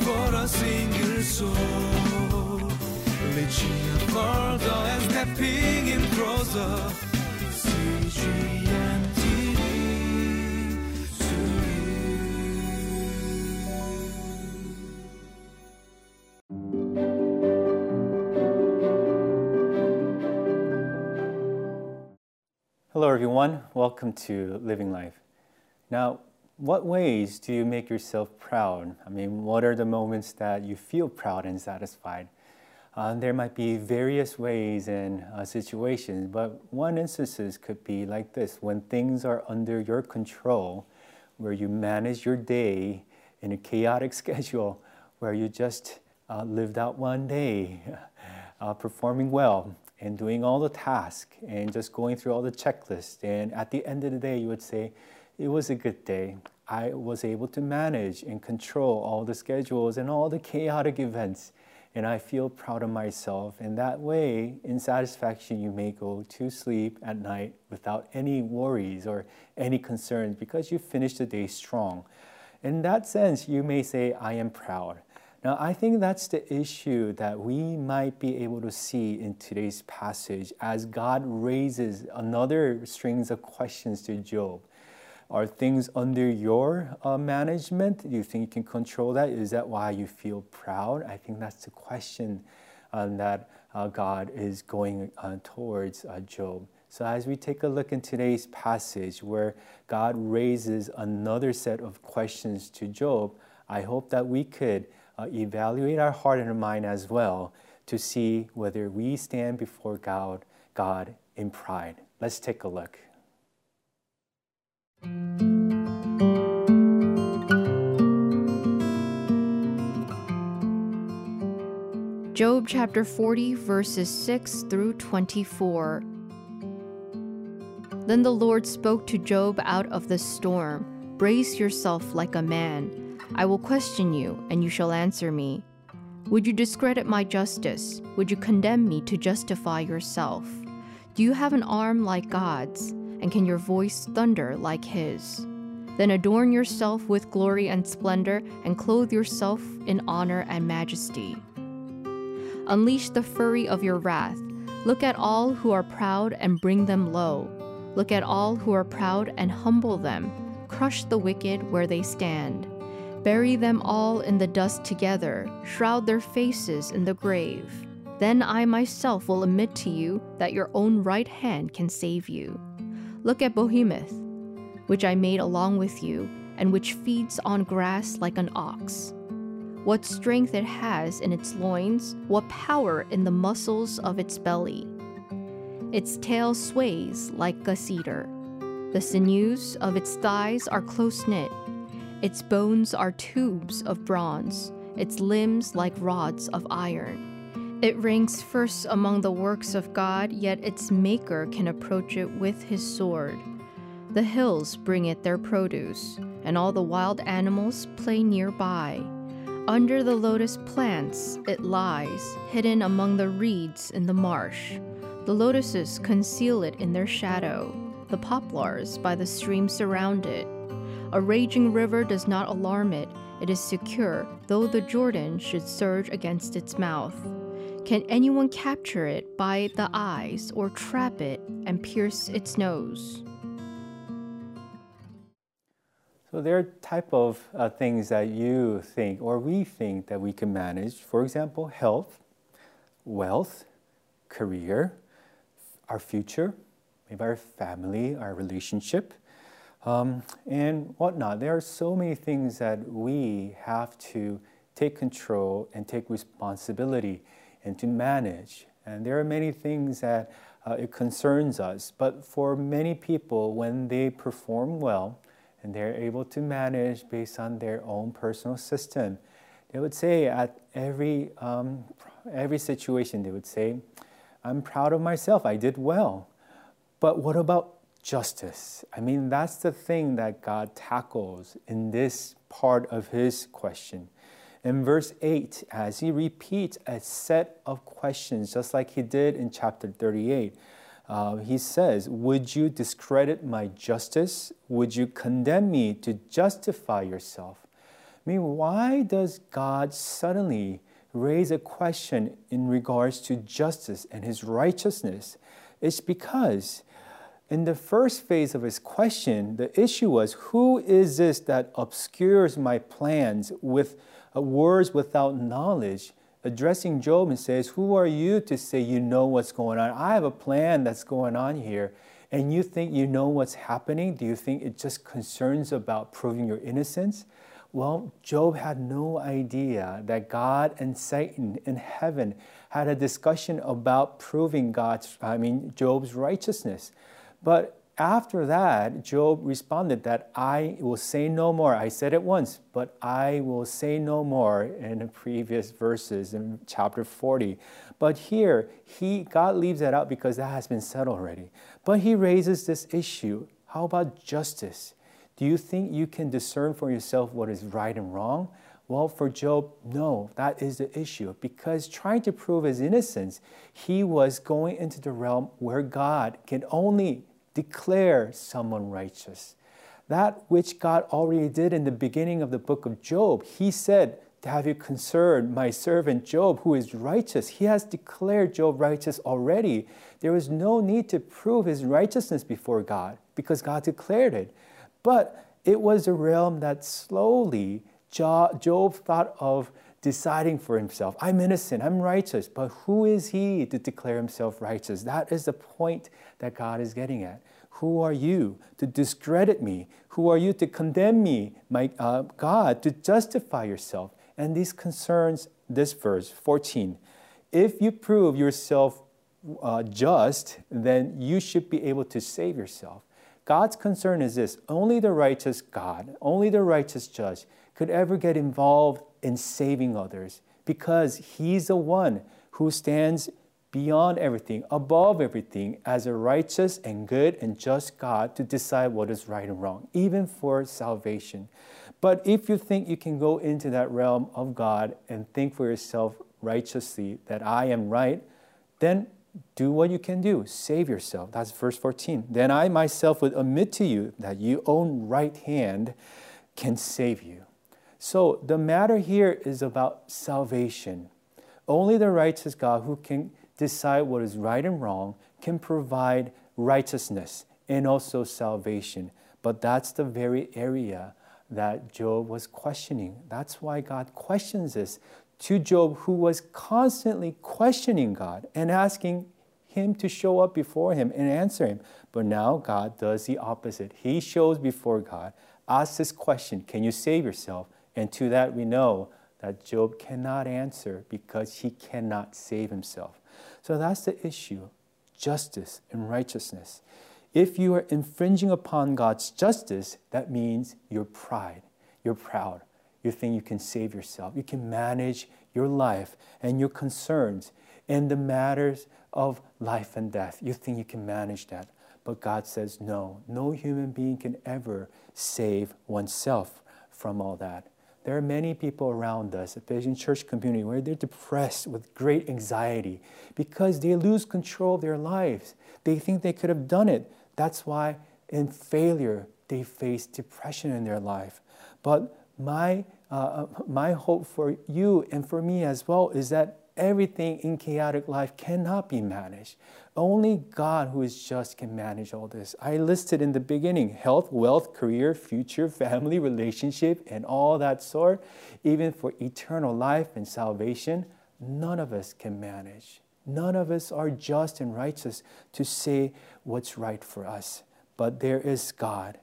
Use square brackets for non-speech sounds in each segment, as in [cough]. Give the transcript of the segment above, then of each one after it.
for a single soul. And stepping in closer. Hello, everyone. Welcome to Living Life. Now, what ways do you make yourself proud? I mean, what are the moments that you feel proud and satisfied? Uh, there might be various ways and uh, situations, but one instances could be like this when things are under your control, where you manage your day in a chaotic [laughs] schedule, where you just uh, lived out one day, [laughs] uh, performing well, and doing all the tasks and just going through all the checklists. And at the end of the day, you would say, it was a good day. I was able to manage and control all the schedules and all the chaotic events. And I feel proud of myself. And that way, in satisfaction, you may go to sleep at night without any worries or any concerns because you finished the day strong. In that sense, you may say, I am proud. Now, I think that's the issue that we might be able to see in today's passage as God raises another strings of questions to Job. Are things under your uh, management? Do you think you can control that? Is that why you feel proud? I think that's the question uh, that uh, God is going uh, towards uh, Job. So, as we take a look in today's passage where God raises another set of questions to Job, I hope that we could uh, evaluate our heart and our mind as well to see whether we stand before God, God in pride. Let's take a look. Job chapter 40, verses 6 through 24. Then the Lord spoke to Job out of the storm Brace yourself like a man I will question you, and you shall answer me. Would you discredit my justice? Would you condemn me to justify yourself? Do you have an arm like God's, and can your voice thunder like His? Then adorn yourself with glory and splendor, and clothe yourself in honor and majesty. Unleash the fury of your wrath. Look at all who are proud and bring them low. Look at all who are proud and humble them. Crush the wicked where they stand. Bury them all in the dust together, shroud their faces in the grave. Then I myself will admit to you that your own right hand can save you. Look at Behemoth, which I made along with you, and which feeds on grass like an ox. What strength it has in its loins, what power in the muscles of its belly. Its tail sways like a cedar. The sinews of its thighs are close knit. Its bones are tubes of bronze, its limbs like rods of iron. It ranks first among the works of God, yet its maker can approach it with his sword. The hills bring it their produce, and all the wild animals play nearby. Under the lotus plants it lies, hidden among the reeds in the marsh. The lotuses conceal it in their shadow, the poplars by the stream surround it. A raging river does not alarm it, it is secure, though the Jordan should surge against its mouth. Can anyone capture it by the eyes or trap it and pierce its nose? So there are type of uh, things that you think or we think that we can manage. For example, health, wealth, career, our future, maybe our family, our relationship, um, and whatnot. There are so many things that we have to take control and take responsibility and to manage. And there are many things that uh, it concerns us. But for many people, when they perform well and they're able to manage based on their own personal system, they would say at every, um, every situation, they would say, I'm proud of myself, I did well. But what about justice. I mean, that's the thing that God tackles in this part of his question. In verse 8, as he repeats a set of questions, just like he did in chapter 38, uh, he says, Would you discredit my justice? Would you condemn me to justify yourself? I mean, why does God suddenly raise a question in regards to justice and his righteousness? It's because in the first phase of his question, the issue was who is this that obscures my plans with uh, words without knowledge? Addressing Job and says, Who are you to say you know what's going on? I have a plan that's going on here, and you think you know what's happening? Do you think it just concerns about proving your innocence? Well, Job had no idea that God and Satan in heaven had a discussion about proving God's, I mean, Job's righteousness. But after that, Job responded that I will say no more. I said it once, but I will say no more in the previous verses in chapter 40. But here, he God leaves that out because that has been said already. But he raises this issue. How about justice? Do you think you can discern for yourself what is right and wrong? Well, for Job, no, that is the issue. Because trying to prove his innocence, he was going into the realm where God can only declare someone righteous. That which God already did in the beginning of the book of Job, he said, to Have you concerned my servant Job, who is righteous? He has declared Job righteous already. There was no need to prove his righteousness before God because God declared it. But it was a realm that slowly Job thought of deciding for himself. I'm innocent, I'm righteous, but who is he to declare himself righteous? That is the point that God is getting at. Who are you to discredit me? Who are you to condemn me, my uh, God, to justify yourself? And these concerns this verse 14. If you prove yourself uh, just, then you should be able to save yourself. God's concern is this only the righteous God, only the righteous judge could ever get involved in saving others because he's the one who stands beyond everything, above everything, as a righteous and good and just God to decide what is right and wrong, even for salvation. But if you think you can go into that realm of God and think for yourself righteously that I am right, then do what you can do. Save yourself. That's verse 14. Then I myself would admit to you that your own right hand can save you. So the matter here is about salvation. Only the righteous God who can decide what is right and wrong can provide righteousness and also salvation. But that's the very area that Job was questioning. That's why God questions this to Job, who was constantly questioning God and asking him to show up before him and answer him. But now God does the opposite. He shows before God, asks this question Can you save yourself? And to that, we know that Job cannot answer because he cannot save himself. So that's the issue justice and righteousness. If you are infringing upon God's justice, that means your pride. You're proud. You think you can save yourself. You can manage your life and your concerns in the matters of life and death. You think you can manage that. But God says, no, no human being can ever save oneself from all that. There are many people around us, in church community, where they're depressed with great anxiety because they lose control of their lives. They think they could have done it. That's why in failure, they face depression in their life. But my, uh, uh, my hope for you and for me as well is that everything in chaotic life cannot be managed. Only God, who is just, can manage all this. I listed in the beginning health, wealth, career, future, family, relationship, and all that sort. Even for eternal life and salvation, none of us can manage. None of us are just and righteous to say what's right for us. But there is God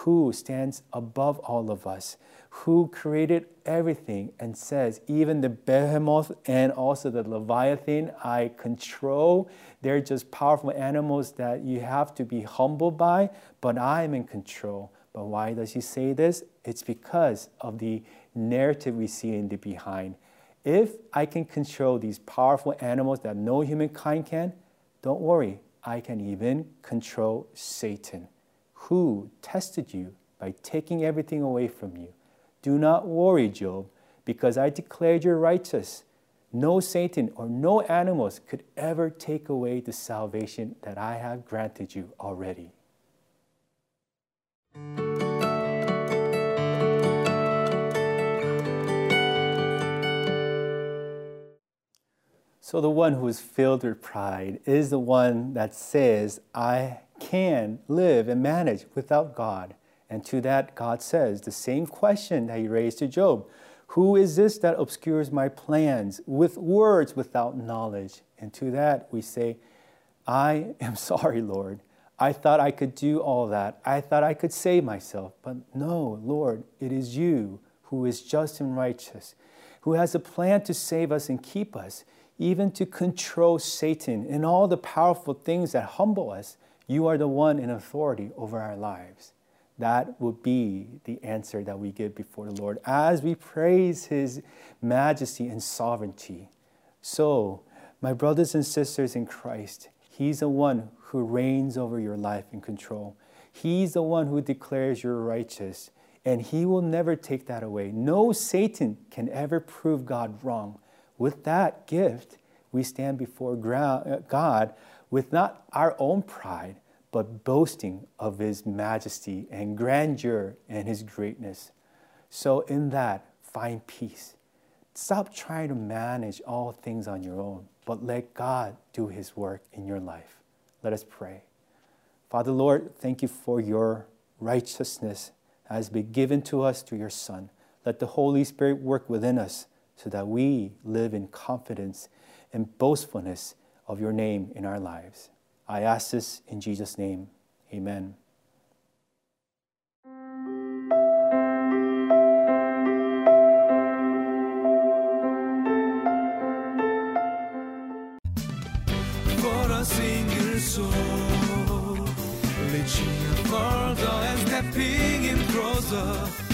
who stands above all of us, who created everything and says, even the behemoth and also the leviathan, I control. They're just powerful animals that you have to be humbled by, but I'm in control. But why does he say this? It's because of the narrative we see in the behind. If I can control these powerful animals that no humankind can, don't worry, I can even control Satan who tested you by taking everything away from you. Do not worry, Job, because I declared you righteous. No Satan or no animals could ever take away the salvation that I have granted you already. So, the one who is filled with pride is the one that says, I can live and manage without God. And to that, God says the same question that he raised to Job Who is this that obscures my plans with words without knowledge? And to that, we say, I am [laughs] sorry, Lord. I thought I could do all that. I thought I could save myself. But no, Lord, it is you who is just and righteous, who has a plan to save us and keep us even to control Satan and all the powerful things that humble us, you are the one in authority over our lives. That would be the answer that we give before the Lord as we praise His majesty and sovereignty. So, my brothers and sisters in Christ, He's the one who reigns over your life and control. He's the one who declares you're righteous, and He will never take that away. No Satan can ever prove God wrong with that gift, we stand before uh, God with not our own pride, but boasting of His majesty and grandeur and His greatness. So, in that, find peace. Stop trying to manage all things on your own, but let God do His work in your life. Let us pray. Father, Lord, thank you for your righteousness has been given to us through your Son. Let the Holy Spirit work within us so that we live in confidence and boastfulness of your name in our lives. I ask this in Jesus' name. Amen. Single soul, reaching further and stepping in closer.